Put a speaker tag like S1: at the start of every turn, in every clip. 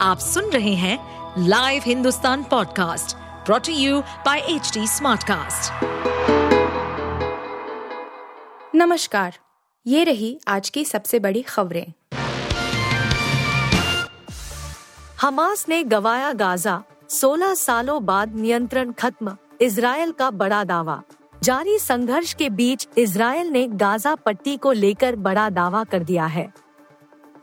S1: आप सुन रहे हैं live Hindustan podcast brought you by H smartcast.
S2: नमस्कार ये रही आज की सबसे बड़ी खबरें। हमास ने गवाया गाजा 16 सालों बाद नियंत्रण खत्म इसराइल का बड़ा दावा। जारी संघर्ष के बीच इसराइल ने गाजा पट्टी को लेकर बड़ा दावा कर दिया है।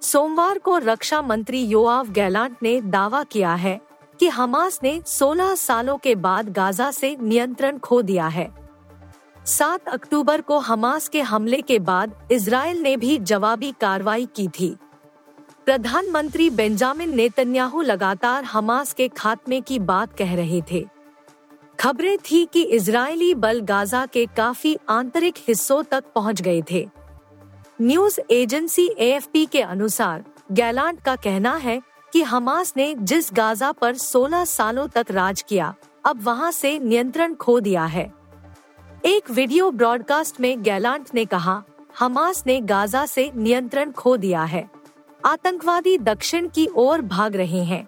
S2: सोमवार को रक्षा मंत्री योआव गैलांट ने दावा किया है कि हमास ने 16 सालों के बाद गाजा से नियंत्रण खो दिया है। 7 अक्टूबर को हमास के हमले के बाद इसराइल ने भी जवाबी कार्रवाई की थी। प्रधानमंत्री बेंजामिन नेतन्याहू लगातार हमास के खात्मे की बात कह रहे थे। खबरें थी कि इजरायली बल गाजा के काफ़ी आंतरिक हिस्सों तक पहुँच गए थे। न्यूज़ एजेंसी एएफपी के अनुसार, गैलांट का कहना है कि हमास ने जिस गाजा पर 16 सालों तक राज किया, अब वहाँ से नियंत्रण खो दिया है। एक वीडियो ब्रॉडकास्ट में गैलांट ने कहा, हमास ने गाजा से नियंत्रण खो दिया है। आतंकवादी दक्षिण की ओर भाग रहे हैं।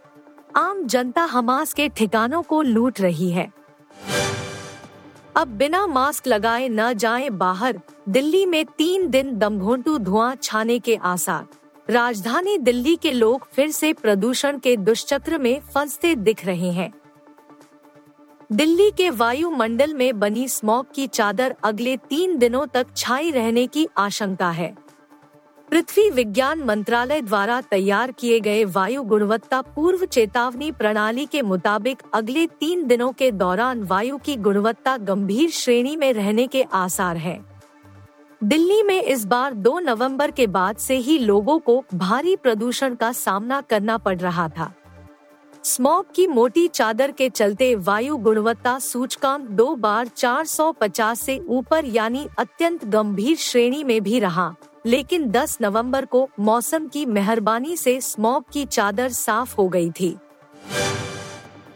S2: आम जनता हमास के ठिकानों को लूट रही है। अब बिना मास्क लगाए न जाएँ बाहर, दिल्ली में तीन दिन दमघोंटू धुआँ छाने के आसार। राजधानी दिल्ली के लोग फिर से प्रदूषण के दुष्चक्र में फंसते दिख रहे हैं। दिल्ली के वायुमंडल में बनी स्मॉग की चादर अगले तीन दिनों तक छाई रहने की आशंका है। पृथ्वी विज्ञान मंत्रालय द्वारा तैयार किए गए वायु गुणवत्ता पूर्व चेतावनी प्रणाली के मुताबिक अगले तीन दिनों के दौरान वायु की गुणवत्ता गंभीर श्रेणी में रहने के आसार हैं। दिल्ली में इस बार 2 नवंबर के बाद से ही लोगों को भारी प्रदूषण का सामना करना पड़ रहा था स्मॉग की मोटी चादर के चलते वायु गुणवत्ता सूचकांक दो बार 450 से ऊपर यानी अत्यंत गंभीर श्रेणी में भी रहा लेकिन 10 नवंबर को मौसम की मेहरबानी से स्मॉग की चादर साफ़ हो गई थी।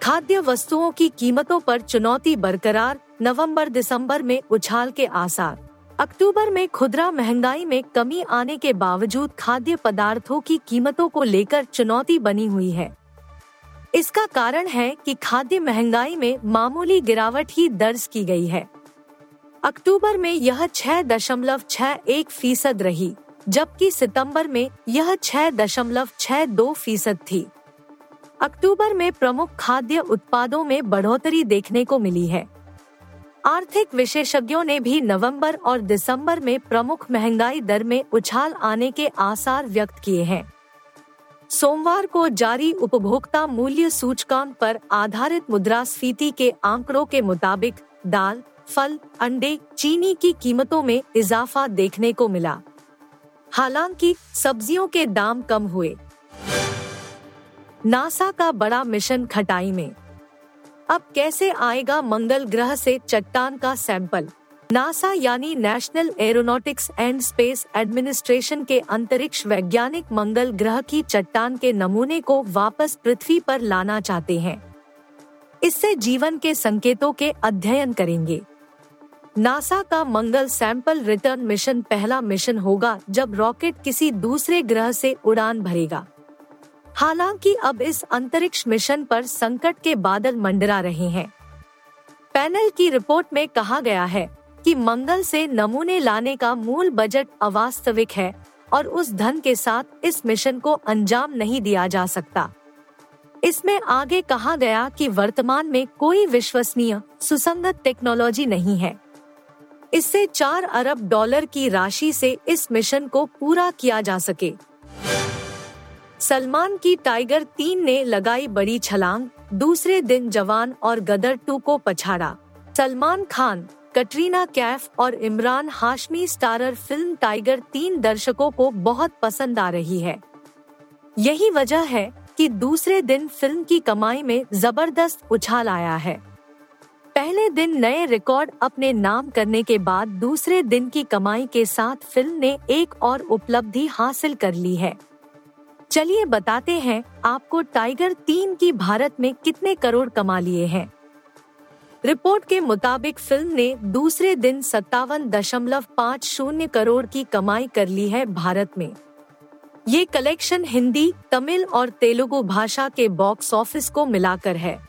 S2: खाद्य वस्तुओं की कीमतों पर चुनौती बरकरार नवंबर दिसंबर में उछाल के आसार। अक्टूबर में खुदरा महँगाई में कमी आने के बावजूद खाद्य पदार्थों की कीमतों को लेकर चुनौती बनी हुई है। इसका कारण है कि खाद्य महँगाई में मामूली गिरावट ही दर्ज की गई है। अक्टूबर में यह छह दशमलव छह एक फ़ीसद रही, जबकि सितंबर में यह छह दशमलव छह दो फ़ीसद थी। अक्टूबर में प्रमुख खाद्य उत्पादों में बढ़ोतरी देखने को मिली है। आर्थिक विशेषज्ञों ने भी नवंबर और दिसंबर में प्रमुख महँगाई दर में उछाल आने के आसार व्यक्त किए हैं। सोमवार को जारी उपभोक्ता मूल्य सूचकांक पर आधारित मुद्रास्फीति के आंकड़ों के मुताबिक दाल फल, अंडे, चीनी की कीमतों में इजाफा देखने को मिला। हालाँकि सब्जियों के दाम कम हुए। नासा का बड़ा मिशन खटाई में। अब कैसे आएगा मंगल ग्रह से चट्टान का सैंपल? नासा यानी national aeronautics and space administration के अंतरिक्ष वैज्ञानिक मंगल ग्रह की चट्टान के नमूने को वापस पृथ्वी पर लाना चाहते हैं। इससे जीवन के संकेतों के अध्ययन करेंगे। नासा का मंगल सैंपल रिटर्न मिशन पहला मिशन होगा जब रॉकेट किसी दूसरे ग्रह से उड़ान भरेगा। हालाँकि अब इस अंतरिक्ष मिशन पर संकट के बादल मंडरा रहे हैं। पैनल की रिपोर्ट में कहा गया है कि मंगल से नमूने लाने का मूल बजट अवास्तविक है और उस धन के साथ इस मिशन को अंजाम नहीं दिया जा सकता। इसमें आगे कहा गया कि वर्तमान में कोई विश्वसनीय, सुसंगत टेक्नोलॉजी नहीं है। इससे चार अरब डॉलर की राशि से इस मिशन को पूरा किया जा सके। सलमान की टाइगर तीन ने लगाई बड़ी छलांग, दूसरे दिन जवान और गदर टू को पछाड़ा। सलमान खान, कटरीना कैफ और Imran Hashmi starrer film Tiger तीन दर्शकों को बहुत पसंद आ रही है। यही वजह है कि दूसरे दिन फ़िल्म की कमाई में ज़बरदस्त उछाल आया है। पहले दिन नए रिकॉर्ड अपने नाम करने के बाद दूसरे दिन की कमाई के साथ फ़िल्म ने एक और उपलब्धि हासिल कर ली है। चलिए बताते हैं, आपको टाइगर तीन की भारत में कितने करोड़ कमा लिए हैं। रिपोर्ट के मुताबिक फ़िल्म ने दूसरे दिन सत्तावन दशमलव पाँच शून्य करोड़ की कमाई कर ली है भारत में। ये कलेक्शन हिंदी, तमिल और तेलुगु भाषा के बॉक्स ऑफ़िस को मिलाकर है।